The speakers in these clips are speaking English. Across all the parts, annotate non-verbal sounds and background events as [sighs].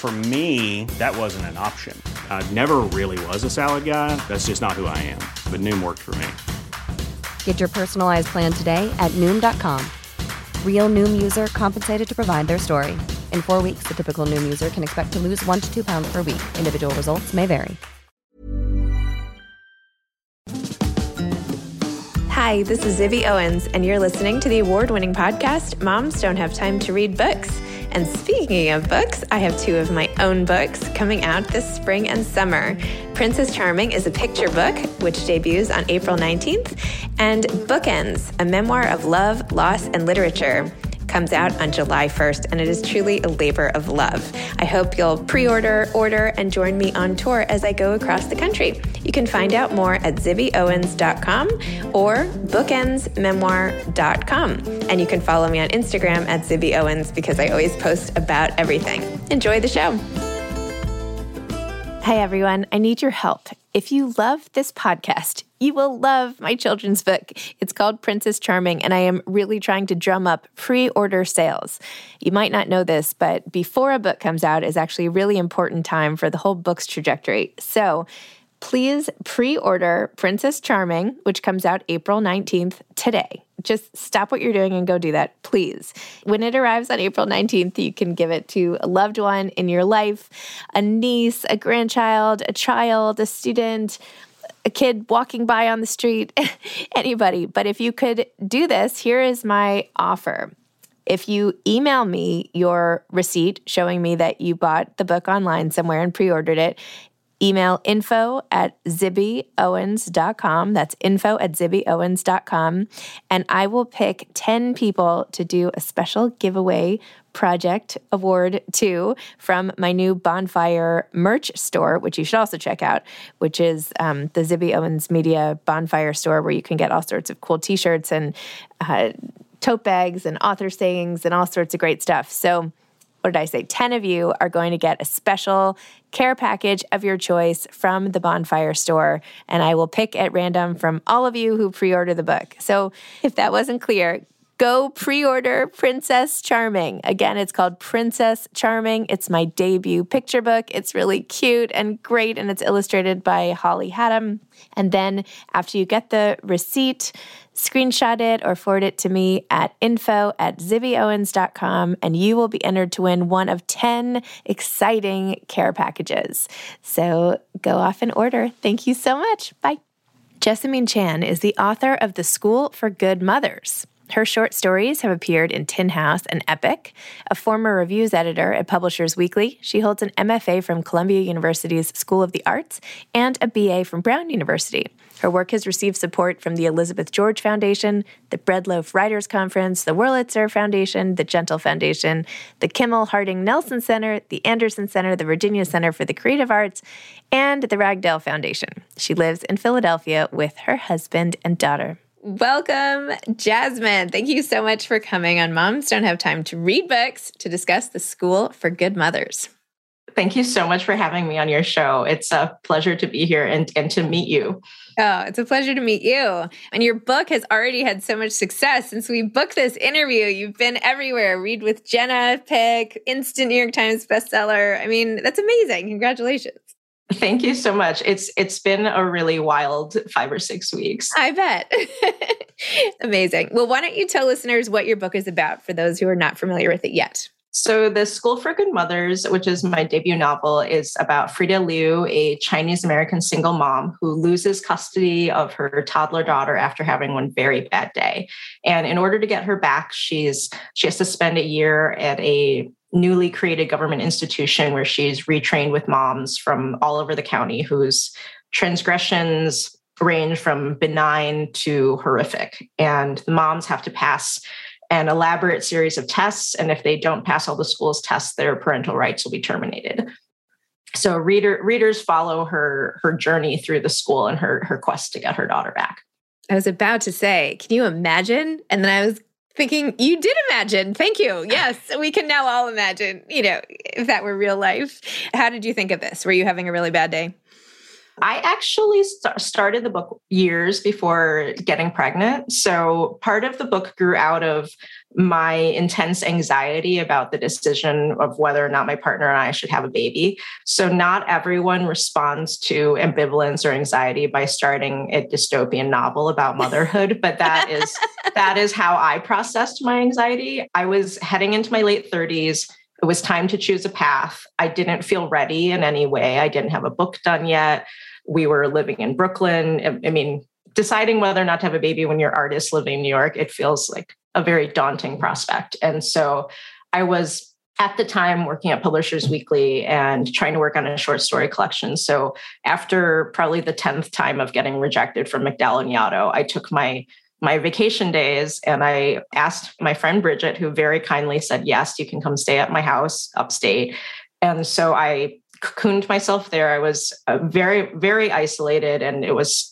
For me, that wasn't an option. I never really was a salad guy. That's just not who I am. But Noom worked for me. Get your personalized plan today at Noom.com. Real Noom user compensated to provide their story. In four weeks, the typical Noom user can expect to lose one to two pounds per week. Individual results may vary. Hi, this is Zibby Owens, and you're listening to the award winning podcast, Moms Don't Have Time to Read Books. And speaking of books, I have two of my own books coming out this spring and summer. Princess Charming is a picture book, which debuts on April 19th, and Bookends, a memoir of love, loss, and literature comes out on July 1st, and it is truly a labor of love. I hope you'll pre order, order, and join me on tour as I go across the country. You can find out more at zibbyowens.com or bookendsmemoir.com. And you can follow me on Instagram at zibbyowens because I always post about everything. Enjoy the show. Hey everyone, I need your help. If you love this podcast, you will love my children's book. It's called Princess Charming, and I am really trying to drum up pre order sales. You might not know this, but before a book comes out is actually a really important time for the whole book's trajectory. So please pre order Princess Charming, which comes out April 19th today. Just stop what you're doing and go do that, please. When it arrives on April 19th, you can give it to a loved one in your life a niece, a grandchild, a child, a student a kid walking by on the street, [laughs] anybody. But if you could do this, here is my offer. If you email me your receipt showing me that you bought the book online somewhere and pre ordered it, email info at zibbyowens.com. That's info at zibbyowens.com. And I will pick 10 people to do a special giveaway project award to from my new bonfire merch store which you should also check out which is um, the zibby owens media bonfire store where you can get all sorts of cool t-shirts and uh, tote bags and author sayings and all sorts of great stuff so what did I say? 10 of you are going to get a special care package of your choice from the Bonfire store. And I will pick at random from all of you who pre order the book. So if that wasn't clear, go pre order Princess Charming. Again, it's called Princess Charming. It's my debut picture book. It's really cute and great, and it's illustrated by Holly Hatam. And then after you get the receipt, screenshot it or forward it to me at info at zibbyowens.com, and you will be entered to win one of 10 exciting care packages. So go off and order. Thank you so much. Bye. Jessamine Chan is the author of The School for Good Mothers. Her short stories have appeared in Tin House and Epoch. A former reviews editor at Publishers Weekly, she holds an MFA from Columbia University's School of the Arts and a BA from Brown University. Her work has received support from the Elizabeth George Foundation, the Breadloaf Writers Conference, the Wurlitzer Foundation, the Jentel Foundation, the Kimmel Harding Nelson Center, the Anderson Center, the Virginia Center for the Creative Arts, and the Ragdale Foundation. She lives in Philadelphia with her husband and daughter. Welcome, Jessamine. Thank you so much for coming on Moms Don't Have Time to Read Books to discuss the School for Good Mothers. Thank you so much for having me on your show. It's a pleasure to be here and, and to meet you. Oh, it's a pleasure to meet you. And your book has already had so much success since we booked this interview. You've been everywhere. Read with Jenna, pick, instant New York Times bestseller. I mean, that's amazing. Congratulations. Thank you so much. It's it's been a really wild 5 or 6 weeks. I bet. [laughs] Amazing. Well, why don't you tell listeners what your book is about for those who are not familiar with it yet? So, The School for Good Mothers, which is my debut novel, is about Frida Liu, a Chinese American single mom who loses custody of her toddler daughter after having one very bad day. And in order to get her back, she's she has to spend a year at a newly created government institution where she's retrained with moms from all over the county whose transgressions range from benign to horrific. And the moms have to pass an elaborate series of tests. And if they don't pass all the school's tests, their parental rights will be terminated. So reader readers follow her her journey through the school and her her quest to get her daughter back. I was about to say, can you imagine? And then I was thinking, you did imagine. Thank you. [laughs] Yes, we can now all imagine, you know, if that were real life. How did you think of this? Were you having a really bad day? I actually st- started the book years before getting pregnant. So part of the book grew out of my intense anxiety about the decision of whether or not my partner and I should have a baby. So not everyone responds to ambivalence or anxiety by starting a dystopian novel about motherhood, but that [laughs] is that is how I processed my anxiety. I was heading into my late 30s it was time to choose a path. I didn't feel ready in any way. I didn't have a book done yet we were living in Brooklyn. I mean, deciding whether or not to have a baby when you're an artist living in New York, it feels like a very daunting prospect. And so I was at the time working at Publishers Weekly and trying to work on a short story collection. So after probably the 10th time of getting rejected from MacDowell and Yaddo, I took my my vacation days and I asked my friend Bridget, who very kindly said, Yes, you can come stay at my house upstate. And so I cocooned myself there. I was uh, very, very isolated. And it was,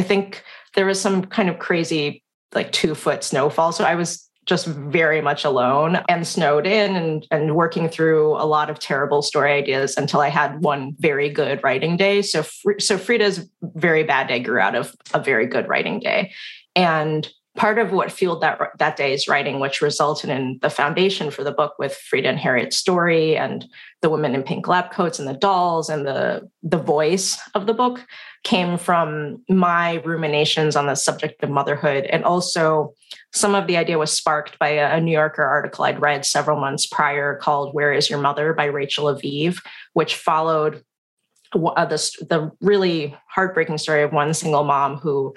I think there was some kind of crazy, like two foot snowfall. So I was just very much alone and snowed in and, and working through a lot of terrible story ideas until I had one very good writing day. So, so Frida's very bad day grew out of a very good writing day. And part of what fueled that that day's writing, which resulted in the foundation for the book with Frida and Harriet's story and the women in pink lab coats and the dolls and the the voice of the book, came from my ruminations on the subject of motherhood, and also some of the idea was sparked by a, New Yorker article I'd read several months prior called "Where Is Your Mother" by Rachel Aviv, which followed uh, the, the really heartbreaking story of one single mom who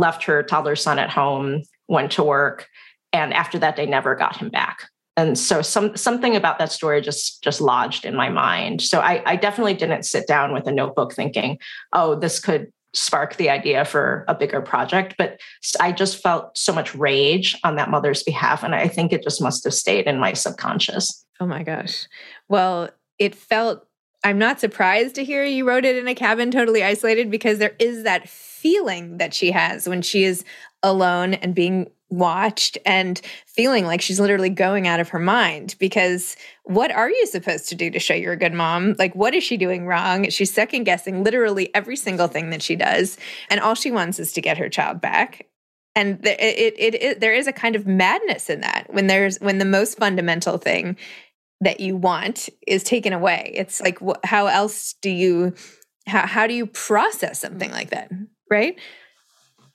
left her toddler son at home, went to work, and after that, they never got him back. And so some something about that story just just lodged in my mind. So I, I definitely didn't sit down with a notebook thinking, oh, this could spark the idea for a bigger project. But I just felt so much rage on that mother's behalf. And I think it just must have stayed in my subconscious. Oh my gosh. Well, it felt I'm not surprised to hear you wrote it in a cabin totally isolated because there is that feeling that she has when she is alone and being watched and feeling like she's literally going out of her mind because what are you supposed to do to show you're a good mom? Like what is she doing wrong? She's second guessing literally every single thing that she does and all she wants is to get her child back. And it, it, it, it there is a kind of madness in that when there's when the most fundamental thing that you want is taken away it's like wh- how else do you how, how do you process something like that right?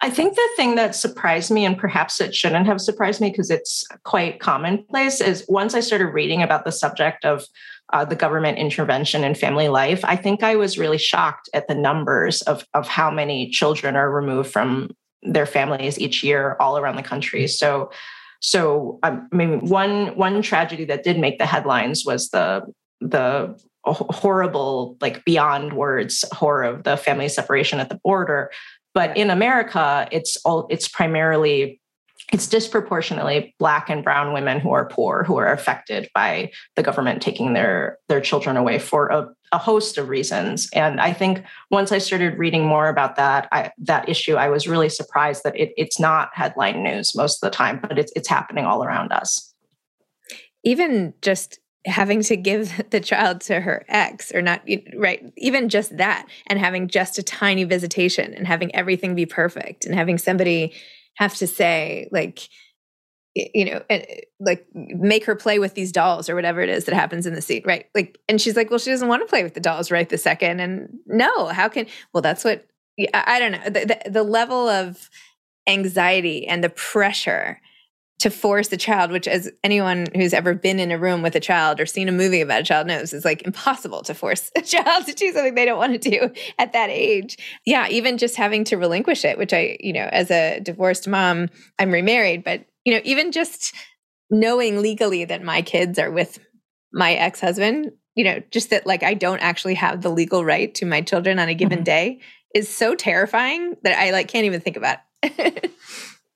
I think the thing that surprised me, and perhaps it shouldn't have surprised me because it's quite commonplace, is once I started reading about the subject of uh, the government intervention in family life, I think I was really shocked at the numbers of, of how many children are removed from their families each year all around the country. So so um, I mean one one tragedy that did make the headlines was the the horrible like beyond words horror of the family separation at the border. But in america it's all it's primarily it's disproportionately black and brown women who are poor who are affected by the government taking their their children away for a, a host of reasons. And i think once i started reading more about that I, that issue i was really surprised that it, it's not headline news most of the time but it's, it's happening all around us. Even just having to give [laughs] the child to her ex or not right even just that and having just a tiny visitation and having everything be perfect and having somebody have to say like you know and eh, like make her play with these dolls or whatever it is that happens in the scene right? Like and she's like well she doesn't want to play with the dolls right the second. And no how can well that's what i, don't know the, the, the level of anxiety and the pressure to force a child, which as anyone who's ever been in a room with a child or seen a movie about a child knows is like impossible to force [laughs] a child to do something they don't want to do at that age. Yeah, even just having to relinquish it, which I, you know, as a divorced mom, I'm remarried, but you know, even just knowing legally that my kids are with my ex-husband, you know, just that like I don't actually have the legal right to my children on a given mm-hmm. day is so terrifying that I like can't even think about. [laughs]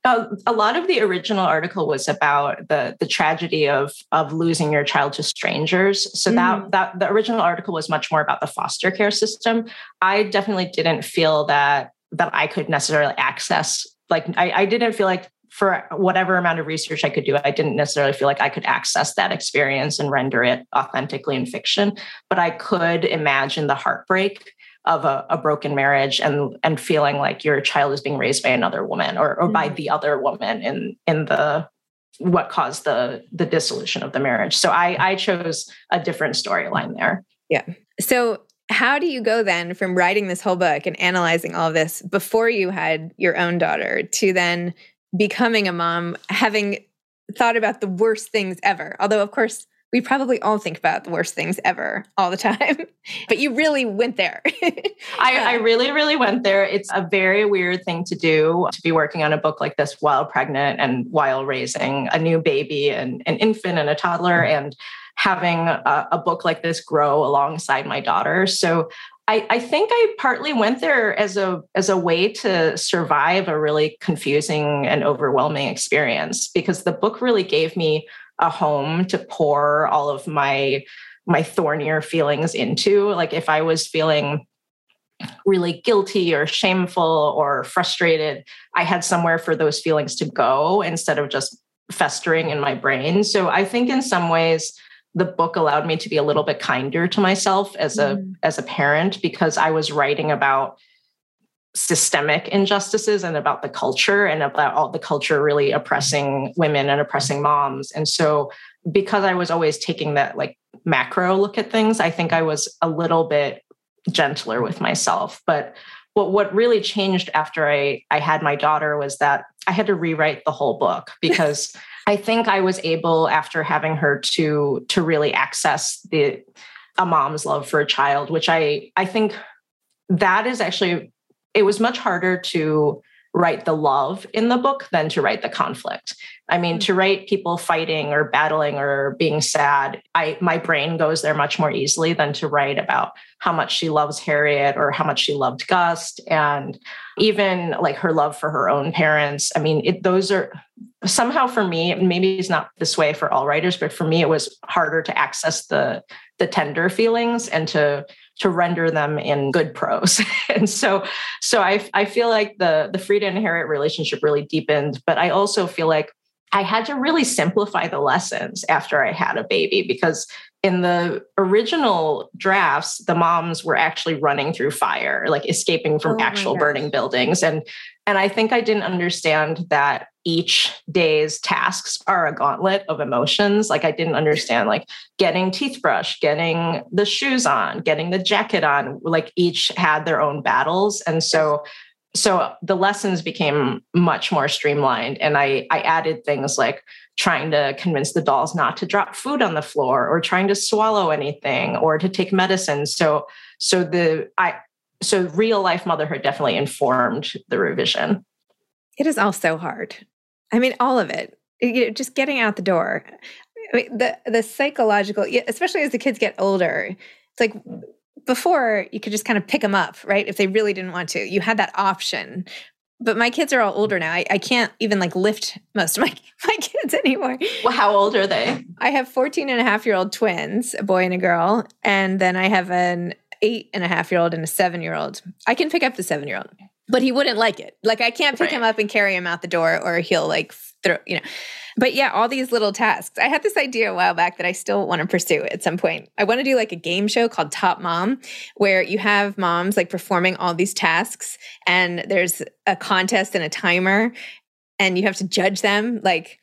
Uh, a lot of the original article was about the the tragedy of of losing your child to strangers. So mm. that that the original article was much more about the foster care system. I definitely didn't feel that that I could necessarily access. Like I, I didn't feel like for whatever amount of research I could do, I didn't necessarily feel like I could access that experience and render it authentically in fiction. But I could imagine the heartbreak of a, a, broken marriage and and feeling like your child is being raised by another woman or, or mm-hmm. by the other woman in in the what caused the the dissolution of the marriage. So i i chose a different storyline there. Yeah. So how do you go then from writing this whole book and analyzing all of this before you had your own daughter to then becoming a mom having thought about the worst things ever? Although of course we probably all think about the worst things ever all the time [laughs] but you really went there. [laughs] I, I, really really went there. It's a very weird thing to do to be working on a book like this while pregnant and while raising a new baby and an infant and a toddler mm-hmm. and having a, a book like this grow alongside my daughter. So I, I, think I partly went there as a as a way to survive a really confusing and overwhelming experience because the book really gave me a home to pour all of my my thornier feelings into like if i was feeling really guilty or shameful or frustrated i had somewhere for those feelings to go instead of just festering in my brain so i think in some ways the book allowed me to be a little bit kinder to myself as a mm. as a parent because i was writing about systemic injustices and about the culture and about all the culture really oppressing women and oppressing moms. And so because I was always taking that like macro look at things, I think I was a little bit gentler with myself. But what what really changed after I I had my daughter was that I had to rewrite the whole book [laughs] because I think I was able after having her to to really access the a mom's love for a child, which I I think that is actually it was much harder to write the love in the book than to write the conflict. I mean, mm-hmm. to write people fighting or battling or being sad, I my brain goes there much more easily than to write about how much she loves Harriet or how much she loved Gust and even like her love for her own parents. I mean, it, those are somehow for me, maybe it's not this way for all writers, but for me it was harder to access the the tender feelings and to to render them in good prose. [laughs] and so so I I feel like the the Frida and Harriet relationship really deepened, but I also feel like I had to really simplify the lessons after I had a baby because in the original drafts, the moms were actually running through fire, like escaping from oh actual burning buildings. And and I think I didn't understand that each day's tasks are a gauntlet of emotions. Like I didn't understand like getting teeth brushed, getting the shoes on, getting the jacket on, like each had their own battles. And so so the lessons became much more streamlined and I I added things like trying to convince the dolls not to drop food on the floor or trying to swallow anything or to take medicine. So so the I so real life motherhood definitely informed the revision It is all so hard. I mean, all of it. You know, just getting out the door. I mean, the the psychological, especially as the kids get older. It's like before you could just kind of pick them up, right? If they really didn't want to, you had that option. But my kids are all older now. I, I can't even like lift most of my, [laughs] my kids anymore. Well, how old are they? I have 14 and a half year old twins, a boy and a girl. And then I have an eight and a half year old and a seven year old. I can pick up the seven year old, but he wouldn't like it. Like I can't pick right. him up and carry him out the door or he'll like throw, you know. But yeah, all these little tasks. I had this idea a while back that I still want to pursue at some point. I want to do like a game show called Top Mom, where you have moms like performing all these tasks and there's a contest and a timer and you have to judge them. Like,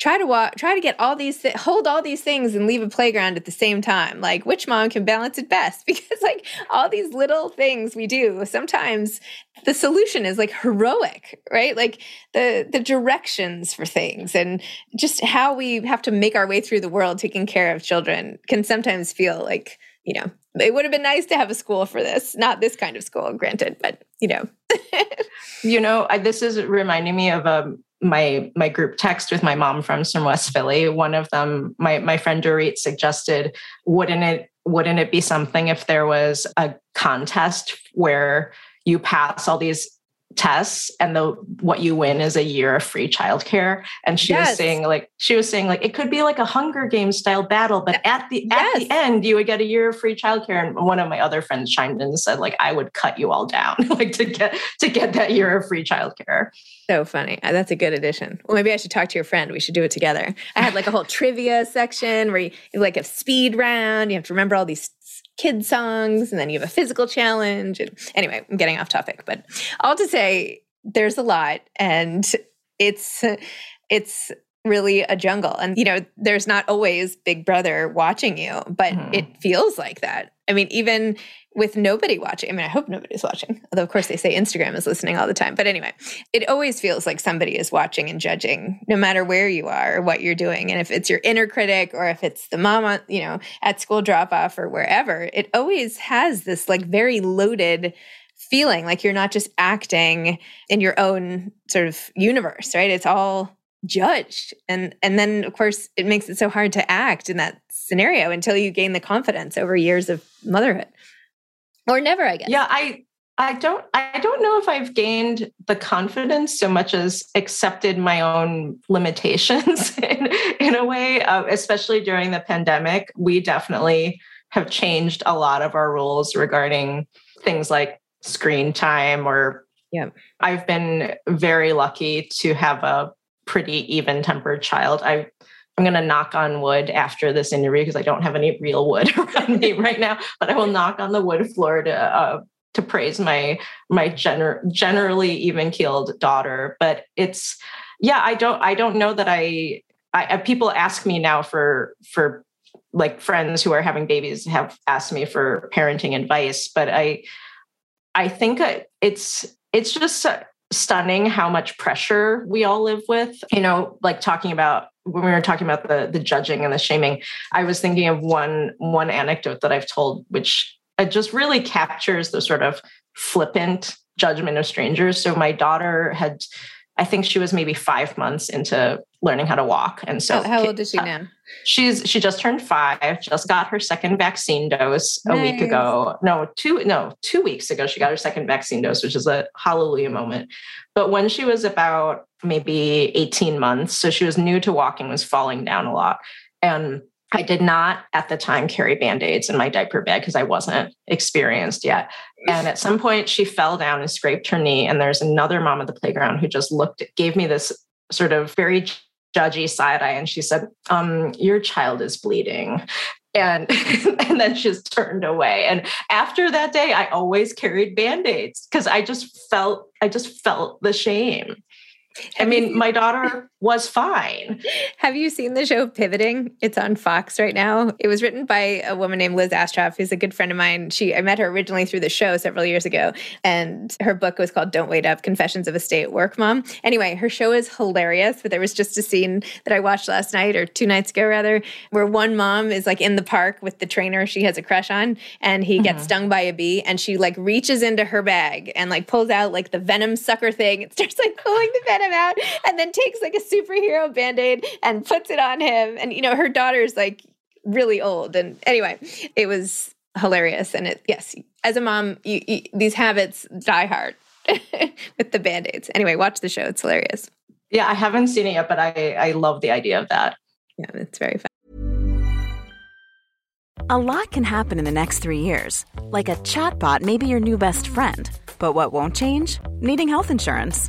try to walk try to get all these th- hold all these things and leave a playground at the same time. Like which mom can balance it best? [laughs] Because like all these little things we do sometimes the solution is like heroic right? Like the the directions for things and just how we have to make our way through the world taking care of children can sometimes feel like you know it would have been nice to have a school for this not this kind of school granted but you know. [laughs] You know I, this is reminding me of a um, my my group text with my mom friends from West Philly. One of them, my my friend Dorit suggested, wouldn't it wouldn't it be something if there was a contest where you pass all these tests and the what you win is a year of free childcare. And she yes. was saying like she was saying like it could be like a hunger game style battle but at the yes. at the end you would get a year of free childcare. And one of my other friends chimed in and said like i would cut you all down [laughs] like to get to get that year of free childcare. So funny. Uh, that's a good addition. Well maybe i should talk to your friend. We should do it together. I had like a whole [laughs] trivia section where you like a speed round. You have to remember all these kid songs, and then you have a physical challenge. And anyway, I'm getting off topic, but all to say, there's a lot, and it's it's really a jungle. And you know, there's not always Big Brother watching you, but mm-hmm. it feels like that. I mean, even with nobody watching. I mean, I hope nobody's watching. Although, of course, they say Instagram is listening all the time. But anyway, it always feels like somebody is watching and judging, no matter where you are or what you're doing. And if it's your inner critic or if it's the mama, you know, at school drop off or wherever, it always has this like very loaded feeling like you're not just acting in your own sort of universe, right? It's all judged. And and then of course it makes it so hard to act in that scenario until you gain the confidence over years of motherhood. Or never i guess. Yeah i i don't i don't know if i've gained the confidence so much as accepted my own limitations [laughs] in, in a way uh, especially during the pandemic. We definitely have changed a lot of our rules regarding things like screen time or yeah i've been very lucky to have a pretty even tempered child i I'm going to knock on wood after this interview because I don't have any real wood [laughs] around me right now, but I will knock on the wood floor to uh, to praise my my gener- generally even keeled daughter. But it's yeah, I don't I don't know that I, I people ask me now for for like friends who are having babies have asked me for parenting advice, but I I think it's it's just stunning how much pressure we all live with. You know, like talking about when we were talking about the the judging and the shaming, I was thinking of one one anecdote that I've told, which just really captures the sort of flippant judgment of strangers. So my daughter had, I think she was maybe five months into learning how to walk, and so how, how old is she now? She's she just turned five, just got her second vaccine dose nice. a week ago. No, two no two weeks ago she got her second vaccine dose, which is a hallelujah moment. But when she was about maybe 18 months, so she was new to walking, was falling down a lot. And I did not at the time carry band aids in my diaper bag because I wasn't experienced yet. And at some point, she fell down and scraped her knee. And there's another mom at the playground who just looked, gave me this sort of very judgy side eye. And she said, um, Your child is bleeding and [laughs] and then just turned away and after that day i always carried band-aids because i just felt i just felt the shame I mean, my [laughs] daughter was fine. Have you seen the show Pivoting? It's on Fox right now. It was written by a woman named Liz Astrof, who's a good friend of mine. She I met her originally through the show several years ago, and her book was called Don't Wait Up: Confessions of a Stay at Work Mom. Anyway, her show is hilarious, but there was just a scene that I watched last night or two nights ago rather, where one mom is like in the park with the trainer she has a crush on, and he gets mm-hmm. stung by a bee, and she like reaches into her bag and like pulls out like the venom sucker thing and [laughs] starts like pulling the venom out, and then takes like a superhero band-aid and puts it on him. And you know her daughter's like really old. And anyway it was hilarious. And it yes as a mom you, you, these habits die hard [laughs] with the band-aids. Anyway watch the show. It's hilarious. Yeah i haven't seen it yet but i i love the idea of that. Yeah it's very fun. A lot can happen in the next three years. Like a chatbot may be your new best friend. But what won't change? Needing health insurance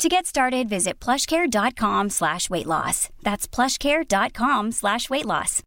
To get started, visit plushcare.com slash weight loss. That's plushcare.com slash weight loss.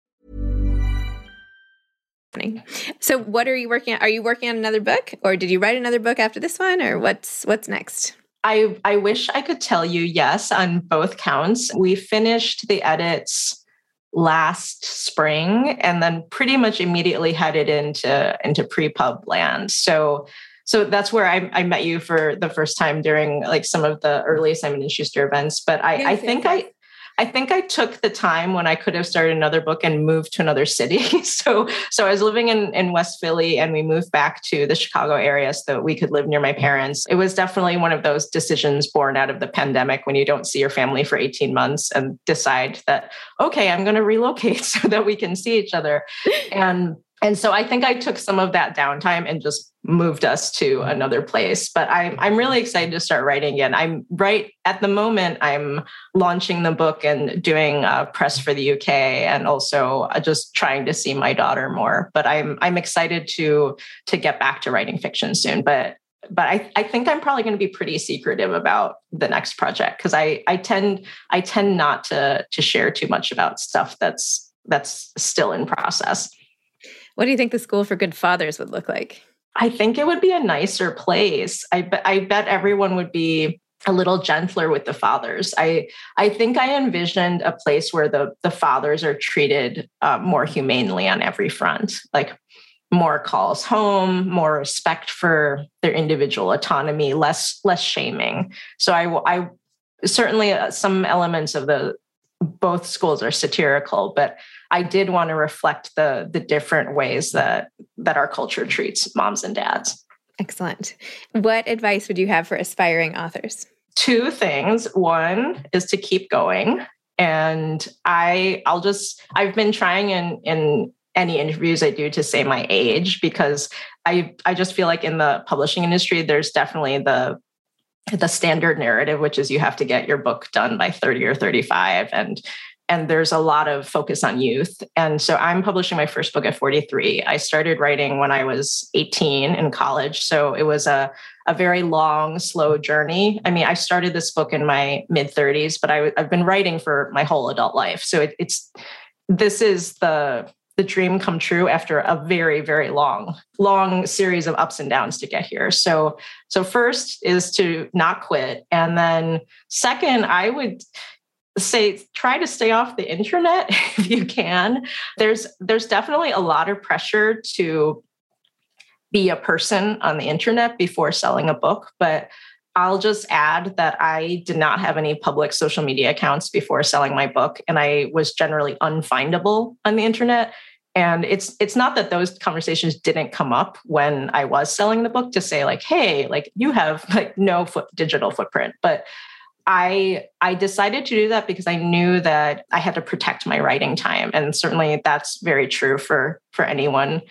So what are you working on? Are you working on another book or did you write another book after this one or what's what's next? I, I wish I could tell you yes on both counts. We finished the edits last spring and then pretty much immediately headed into into pre-pub land. So so that's where I, I met you for the first time during like some of the early Simon and Schuster events. But I, yes, I think yes. I I think I took the time when I could have started another book and moved to another city. [laughs] so, so I was living in, in West Philly and we moved back to the Chicago area so that we could live near my parents. It was definitely one of those decisions born out of the pandemic when you don't see your family for 18 months and decide that, okay, I'm going to relocate [laughs] so that we can see each other. And and so I think I took some of that downtime and just moved us to another place. But I'm I'm really excited to start writing again. I'm right at the moment. I'm launching the book and doing press for the UK, and also uh, just trying to see my daughter more. But I'm I'm excited to to get back to writing fiction soon. But but I, I think I'm probably going to be pretty secretive about the next project because I I tend I tend not to to share too much about stuff that's that's still in process. What do you think the School for Good Fathers would look like? I think it would be a nicer place. I, be, I bet everyone would be a little gentler with the fathers. I I think I envisioned a place where the the fathers are treated uh, more humanely on every front, like more calls home, more respect for their individual autonomy, less less shaming. So I I certainly uh, some elements of the both schools are satirical, but I did want to reflect the the different ways that that our culture treats moms and dads. Excellent. What advice would you have for aspiring authors? Two things. One is to keep going. And I I'll just I've been trying in in any interviews I do to say my age because I I just feel like in the publishing industry there's definitely the the standard narrative which is you have to get your book done by 30 or 35 and and there's a lot of focus on youth. And so I'm publishing my first book at 43. I started writing when I was 18 in college. So it was a, a very long, slow journey. I mean, I started this book in my mid 30s, but I, have been writing for my whole adult life. So it, it's this is the the dream come true after a very very long long series of ups and downs to get here so so first is to not quit and then second i would say try to stay off the internet [laughs] if you can there's there's definitely a lot of pressure to be a person on the internet before selling a book but I'll just add that I did not have any public social media accounts before selling my book, and I was generally unfindable on the internet. And it's it's not that those conversations didn't come up when I was selling the book to say like, hey, like you have like no foot digital footprint, but I I decided to do that because I knew that I had to protect my writing time, and certainly that's very true for for anyone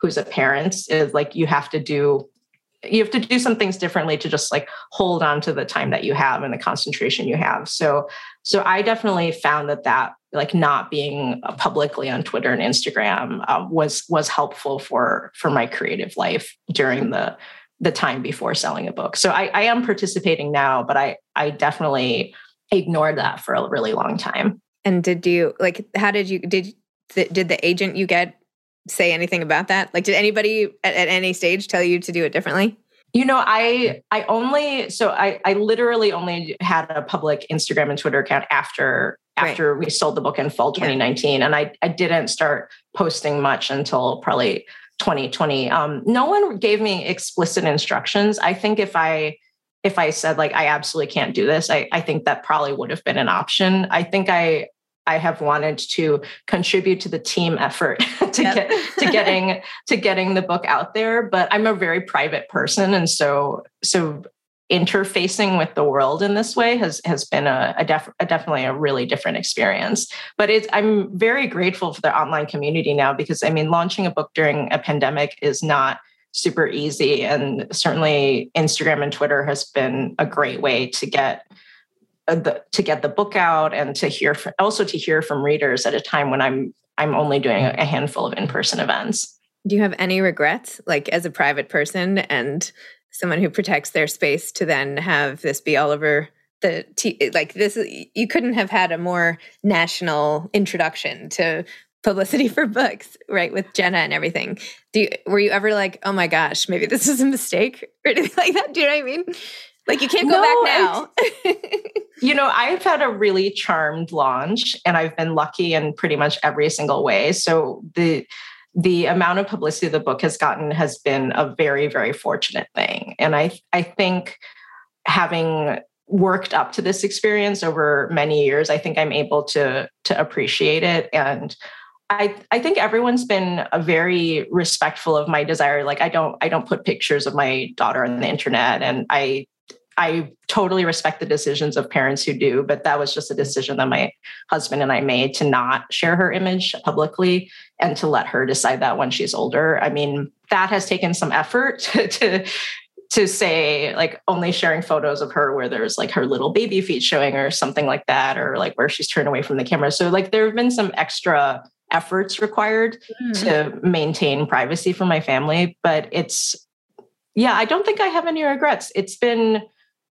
who's a parent. Is like you have to do you have to do some things differently to just like hold on to the time that you have and the concentration you have so so i definitely found that that like not being publicly on twitter and instagram uh, was was helpful for for my creative life during the the time before selling a book so i i am participating now but i i definitely ignored that for a really long time and did you like how did you did did the agent you get say anything about that? Like, did anybody at, at, any stage tell you to do it differently? You know, I I only so I I literally only had a public Instagram and Twitter account after after right. we sold the book in fall 2019, yeah. and I I didn't start posting much until probably 2020. Um, no one gave me explicit instructions. I think if I if I said like I absolutely can't do this, I, I think that probably would have been an option. I think I I have wanted to contribute to the team effort [laughs] to yep. get to getting to getting the book out there. But I'm a very private person, and so so interfacing with the world in this way has has been a, a, def, a definitely a really different experience. But it's I'm very grateful for the online community now because I mean launching a book during a pandemic is not super easy and certainly Instagram and Twitter has been a great way to get uh, the, to get the book out and to hear from, also to hear from readers at a time when I'm I'm only doing a handful of in-person events. Do you have any regrets like as a private person and someone who protects their space to then have this be all over the t- like this you couldn't have had a more national introduction to publicity [laughs] for books right with jenna and everything do you were you ever like oh my gosh maybe this is a mistake [laughs] or anything like that do you know what i mean like you can't go no, back now. you know, I've had a really charmed launch and I've been lucky in pretty much every single way. So the the amount of publicity the book has gotten has been a very, very fortunate thing. And I I think having worked up to this experience over many years, I think I'm able to to appreciate it and I, I think everyone's been a very respectful of my desire. Like I don't I don't put pictures of my daughter on the internet, and I I totally respect the decisions of parents who do, but that was just a decision that my husband and I made to not share her image publicly and to let her decide that when she's older. I mean, that has taken some effort [laughs] to, to to say like only sharing photos of her where there's like her little baby feet showing or something like that or like where she's turned away from the camera so like there have been some extra efforts required mm. to maintain privacy for my family but it's yeah i don't think i have any regrets it's been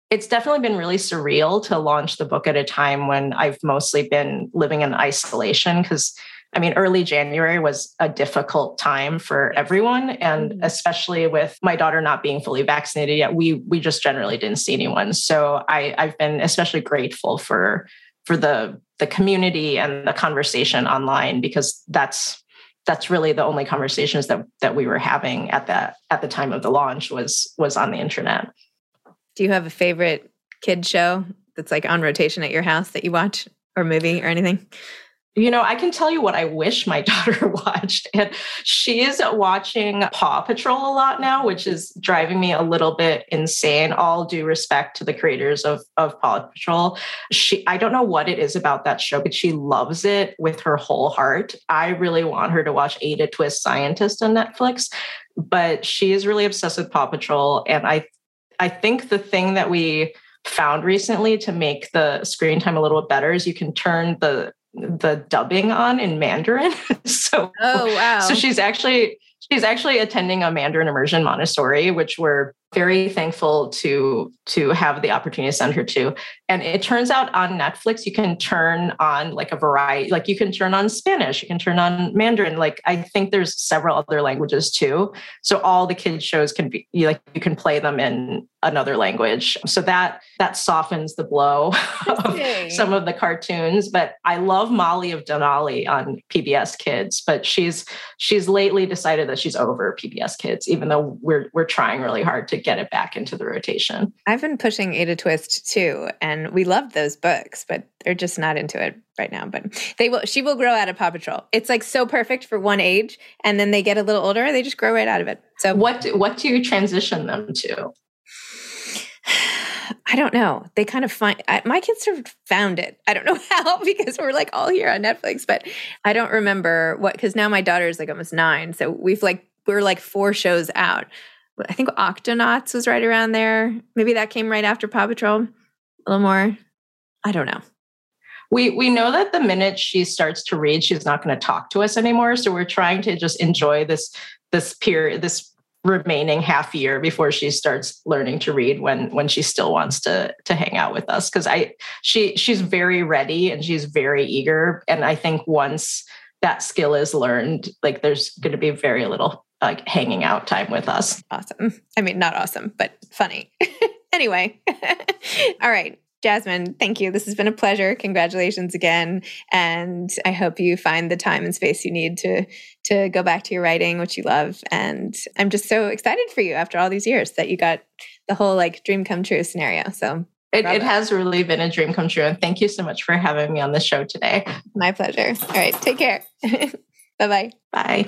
it's definitely been really surreal to launch the book at a time when I've mostly been living in isolation because I mean, early January was a difficult time for everyone, and mm-hmm. especially with my daughter not being fully vaccinated yet, we we just generally didn't see anyone. So I, I've been especially grateful for for the the community and the conversation online because that's that's really the only conversations that that we were having at that at the time of the launch was was on the internet. Do you have a favorite kid show that's like on rotation at your house that you watch or movie or anything? You know, I can tell you what I wish my [laughs] daughter [laughs] watched. And she is watching Paw Patrol a lot now, which is driving me a little bit insane. All due respect to the creators of, of Paw Patrol. She I don't know what it is about that show, but she loves it with her whole heart. I really want her to watch Ada Twist Scientist on Netflix, but she is really obsessed with Paw Patrol. And I I think the thing that we found recently to make the screen time a little bit better is you can turn the the dubbing on in Mandarin. [laughs] so oh wow. So she's actually she's actually attending a Mandarin immersion Montessori, which we're very thankful to to have the opportunity to send her to and it turns out on netflix you can turn on like a variety like you can turn on spanish you can turn on mandarin like i think there's several other languages too. So all the kids shows can be like you can play them in another language. So that that softens the blow [laughs] of some of the cartoons. But i love molly of denali on pbs kids but she's she's lately decided that she's over pbs kids even though we're we're trying really hard to get it back into the rotation I've been pushing Ada Twist too, and we love those books, but they're just not into it right now. But they will. She will grow out of Paw Patrol. It's like so perfect for one age, and then they get a little older, they just grow right out of it. So what what do you transition them to? [sighs] I don't know. They kind of find I, my kids sort of found it. I don't know [laughs] how because we're like all here on Netflix, but I don't remember what because now my daughter is like almost nine, so we've like we're like four shows out. I think Octonauts was right around there. Maybe that came right after Paw Patrol. A little more. I don't know. We we know that the minute she starts to read, she's not going to talk to us anymore. So we're trying to just enjoy this this period, this remaining half year before she starts learning to read when when she still wants to to hang out with us because i she she's very ready and she's very eager and i think once that skill is learned like there's going to be very little like hanging out time with us awesome i mean not awesome but funny [laughs] anyway [laughs] all right Jessamine, thank you. This has been a pleasure. Congratulations again. And I hope you find the time and space you need to to go back to your writing, which you love. And I'm just so excited for you after all these years that you got the whole like dream come true scenario. So it, it has really been a dream come true. And thank you so much for having me on the show today. My pleasure. All right. Take care. [laughs] Bye-bye. Bye.